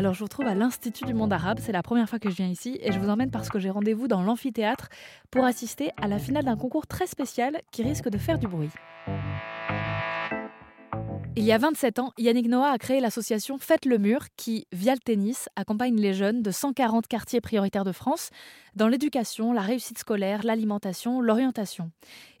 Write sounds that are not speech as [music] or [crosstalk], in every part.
Alors je vous trouve à l'Institut du monde arabe, c'est la première fois que je viens ici et je vous emmène parce que j'ai rendez-vous dans l'amphithéâtre pour assister à la finale d'un concours très spécial qui risque de faire du bruit. Il y a 27 ans, Yannick Noah a créé l'association Faites le Mur qui, via le tennis, accompagne les jeunes de 140 quartiers prioritaires de France dans l'éducation, la réussite scolaire, l'alimentation, l'orientation.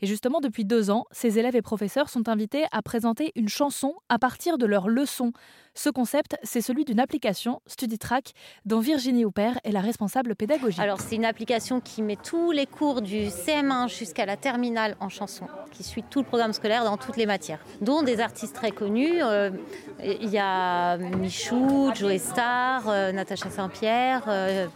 Et justement, depuis deux ans, ces élèves et professeurs sont invités à présenter une chanson à partir de leurs leçons. Ce concept, c'est celui d'une application, StudyTrack, dont Virginie Houpert est la responsable pédagogique. Alors, c'est une application qui met tous les cours du CM1 jusqu'à la terminale en chanson, qui suit tout le programme scolaire dans toutes les matières, dont des artistes très connus. Euh, il y a Michou, Joe Star, euh, Natacha Saint-Pierre, euh,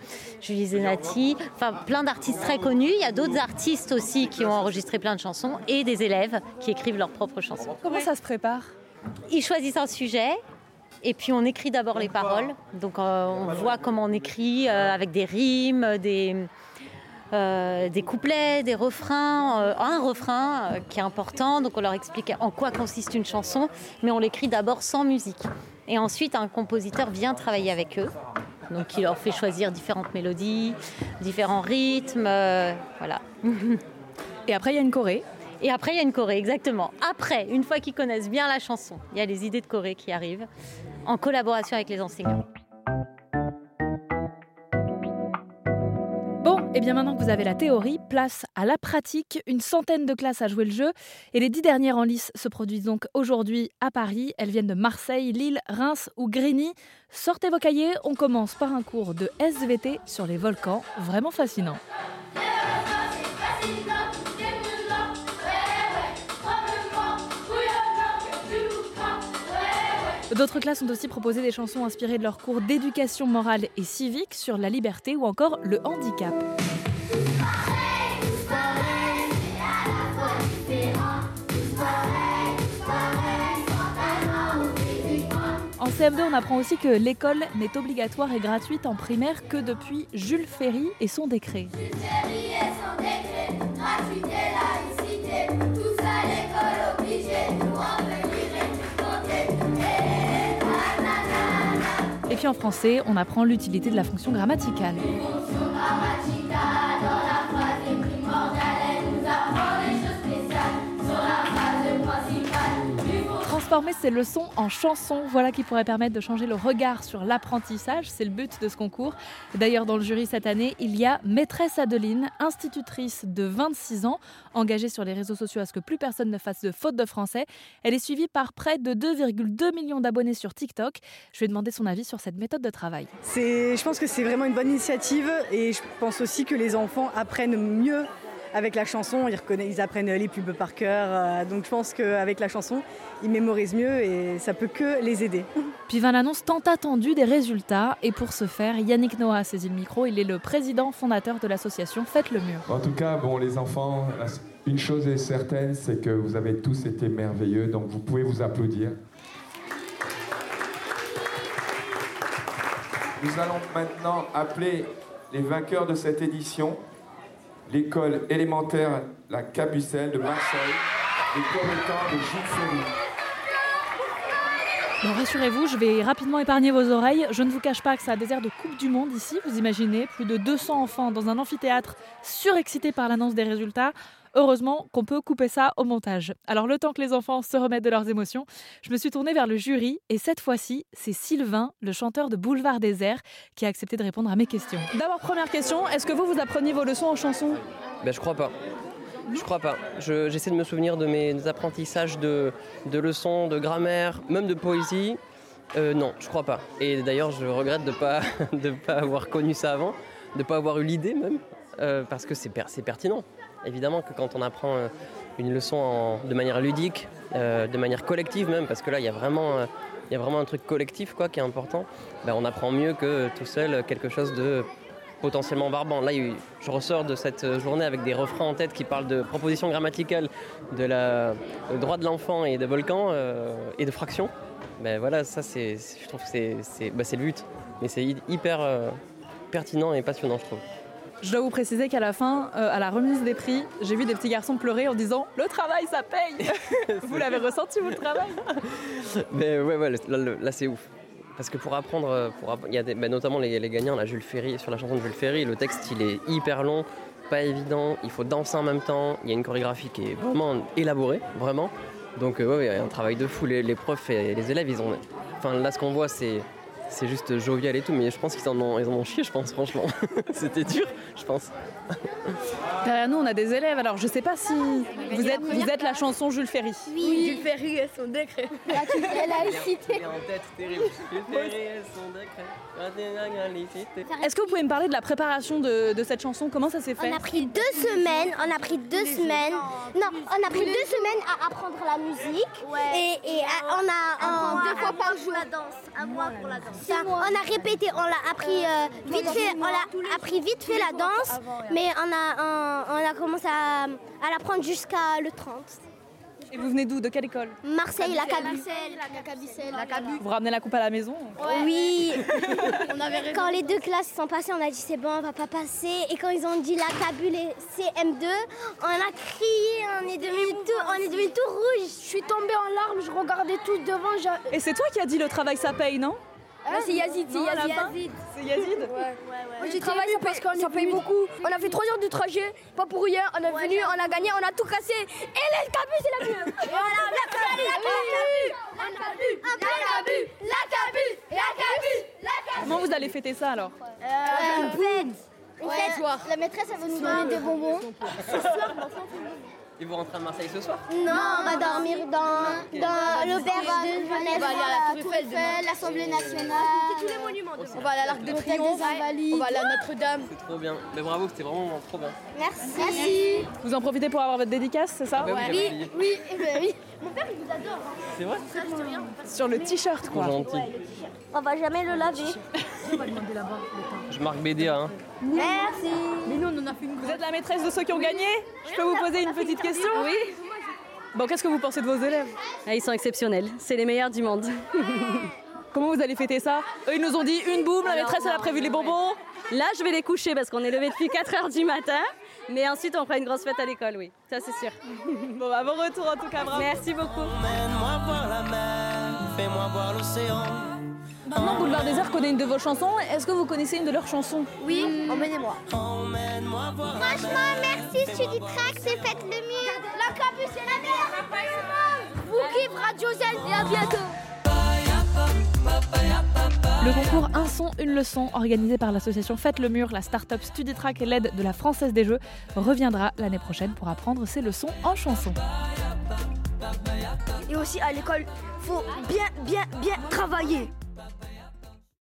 Julie Zenati, enfin plein d'artistes très connus. Il y a d'autres artistes aussi qui ont enregistré plein de chansons et des élèves qui écrivent leurs propres chansons. Comment ça se prépare? Ils choisissent un sujet, et puis on écrit d'abord les paroles. Donc euh, on voit comment on écrit euh, avec des rimes, des, euh, des couplets, des refrains. un refrain qui est important, donc on leur explique en quoi consiste une chanson, mais on l'écrit d'abord sans musique. Et ensuite un compositeur vient travailler avec eux. Donc il leur fait choisir différentes mélodies, différents rythmes. voilà. [laughs] Et après il y a une choré et après, il y a une choré, exactement. Après, une fois qu'ils connaissent bien la chanson, il y a les idées de choré qui arrivent en collaboration avec les enseignants. Bon, et bien maintenant que vous avez la théorie, place à la pratique. Une centaine de classes à jouer le jeu. Et les dix dernières en lice se produisent donc aujourd'hui à Paris. Elles viennent de Marseille, Lille, Reims ou Grigny. Sortez vos cahiers, on commence par un cours de SVT sur les volcans. Vraiment fascinant. D'autres classes ont aussi proposé des chansons inspirées de leurs cours d'éducation morale et civique sur la liberté ou encore le handicap. En CM2, on apprend aussi que l'école n'est obligatoire et gratuite en primaire que depuis Jules Ferry et son décret. Et en français, on apprend l'utilité de la fonction grammaticale. Transformer ces leçons en chansons, voilà qui pourrait permettre de changer le regard sur l'apprentissage. C'est le but de ce concours. D'ailleurs, dans le jury cette année, il y a Maîtresse Adeline, institutrice de 26 ans, engagée sur les réseaux sociaux à ce que plus personne ne fasse de faute de français. Elle est suivie par près de 2,2 millions d'abonnés sur TikTok. Je vais demander son avis sur cette méthode de travail. Je pense que c'est vraiment une bonne initiative et je pense aussi que les enfants apprennent mieux avec la chanson, ils, ils apprennent les pubs par cœur. Euh, donc je pense qu'avec la chanson, ils mémorisent mieux et ça peut que les aider. [laughs] Puis vint l'annonce tant attendue des résultats. Et pour ce faire, Yannick Noah a saisi le micro. Il est le président fondateur de l'association Faites le mur. En tout cas, bon, les enfants, une chose est certaine, c'est que vous avez tous été merveilleux. Donc vous pouvez vous applaudir. Nous allons maintenant appeler les vainqueurs de cette édition l'école élémentaire La Cabucelle de Marseille, les commettants de Gilles rassurez-vous, je vais rapidement épargner vos oreilles. Je ne vous cache pas que ça a des airs de Coupe du Monde ici, vous imaginez. Plus de 200 enfants dans un amphithéâtre surexcités par l'annonce des résultats. Heureusement qu'on peut couper ça au montage. Alors le temps que les enfants se remettent de leurs émotions, je me suis tournée vers le jury et cette fois-ci, c'est Sylvain, le chanteur de Boulevard Désert, qui a accepté de répondre à mes questions. D'abord, première question, est-ce que vous, vous appreniez vos leçons en chanson? Ben je crois pas. Je crois pas. J'essaie de me souvenir de mes apprentissages de, leçons, de grammaire, même de poésie. Euh, non, je crois pas. Et d'ailleurs, je regrette de ne pas, [laughs] de pas avoir connu ça avant, de ne pas avoir eu l'idée même, euh, parce que c'est pertinent. Évidemment que quand on apprend euh, une leçon de manière ludique, euh, de manière collective même, parce que là il y a vraiment, euh, y vraiment un truc collectif quoi, qui est important, ben, on apprend mieux que tout seul quelque chose de potentiellement barbant. Là, je ressors de cette journée avec des refrains en tête qui parlent de propositions grammaticales, de la droit de l'enfant et de volcan et de fractions. Ben voilà, ça c'est, je trouve que c'est, ben, le but. Mais c'est hyper pertinent et passionnant, je trouve. Je dois vous préciser qu'à la fin, euh, à la remise des prix, j'ai vu des petits garçons pleurer en disant Le travail, ça paye [laughs] [laughs] Vous l'avez ressenti, vous, le travail? [laughs] Mais ouais, ouais là, c'est ouf. parce que pour apprendre, euh, pour il y a des, bah, notamment les, les, gagnants, la Jules Ferry, sur la chanson de Jules Ferry, le texte il est hyper long, pas évident, il faut danser en même temps, il y a une chorégraphie qui est vraiment élaborée, vraiment. Donc euh, ouais, il y a un travail de fou, les, les profs et les élèves, ils ont... Enfin là ce qu'on voit c'est c'est juste jovial et tout, mais je pense qu'ils en ont, ils en ont chié, je pense, franchement. [laughs] C'était dur, je pense. Derrière nous, on a des élèves, alors je sais pas si vous êtes, vous êtes la chanson Jules Ferry. Oui, Jules Ferry et son décret. [laughs] Elle a cité. en tête, terrible. Jules Ferry et son décret. Est-ce que vous pouvez me parler de la préparation de, de cette chanson? Comment ça s'est fait? On a pris deux semaines, on a pris deux semaines. Non, on a pris deux semaines à apprendre la musique. Et, et à, on a un, deux fois par jour la danse, un mois pour la danse. Ça, on a répété, on l'a appris euh, vite fait, on l'a appris vite fait la danse, mais on a, on, on a commencé à, à l'apprendre jusqu'à le 30. Et vous venez d'où De quelle école? Marseille, la Cabu. La Cabu. Vous ramenez la coupe à la maison? Oui. [laughs] quand les deux classes sont passées, on a dit c'est bon, on va pas passer. Et quand ils ont dit la Cabu, les CM2, on a crié, on est devenu tout, on est devenu tout rouge. Je suis tombée en larmes, je regardais tout devant. Je... Et c'est toi qui as dit le travail ça paye, non? Ah, c'est Yazid, c'est Yazid. C'est Yazid Ouais, ouais, ouais. Moi j'ai travaillé parce qu'on ça paye beaucoup. On a fait 3 heures de trajet, pas pour rien. On est venu, on a gagné, on a tout cassé. Et les cabus, c'est la mieux. [laughs] Voilà, la cabu, la cabu, la cabu, la cabu, la cabu, la cabu. Comment vous allez fêter ça alors euh, Une fête. La maîtresse, elle va nous donner des bonbons. [laughs] Ce soir, et vous rentrez à Marseille ce soir Non, on va dormir dans, dans l'auberge de jeunesse, on va aller à la Tour Eiffel, l'Assemblée nationale. tous les monuments. On va aller à l'Arc de Triomphe, on va aller à Notre-Dame. C'est trop bien. Mais bravo, c'était vraiment trop bien. Merci. Merci. Vous en profitez pour avoir votre dédicace, c'est ça Ah bah oui, Oui, oui, eh ben oui. Mon père, il vous adore. C'est vrai Sur le t-shirt quoi. gentil. On va jamais le laver. [laughs] Je marque BDA. Hein. Merci. Mais nous, on en a fait une Vous êtes la maîtresse de ceux qui ont gagné Je peux vous poser une petite question Oui. Bon, qu'est-ce que vous pensez de vos élèves Ah, ils sont exceptionnels, c'est les meilleurs du monde. [laughs] Comment vous allez fêter ça Eux, ils nous ont dit une boum, la maîtresse, elle a prévu les bonbons. Là, je vais les coucher parce qu'on est levé depuis 4 heures du matin. Mais ensuite, on fera une grosse fête à l'école, oui. Ça, c'est sûr. [laughs] Bon, bah, bon retour en tout cas, bravo. Merci beaucoup. Emmène-moi voir la mer, fais-moi voir l'océan. Maintenant, Boulevard Désert connaît une de vos chansons. Est-ce que vous connaissez une de leurs chansons? Oui, emmenez-moi. Emmène-moi voir la Franchement, merci, je suis du track, c'est faites le mieux. La cabu, c'est la meilleure. Vous kiffez Radio Z et à bientôt. Le concours Un son, une leçon, organisé par l'association Faites le Mur, la start-up StudiTrack et l'aide de la Française des Jeux, reviendra l'année prochaine pour apprendre ses leçons en chanson. Et aussi à l'école, faut bien, bien, bien travailler.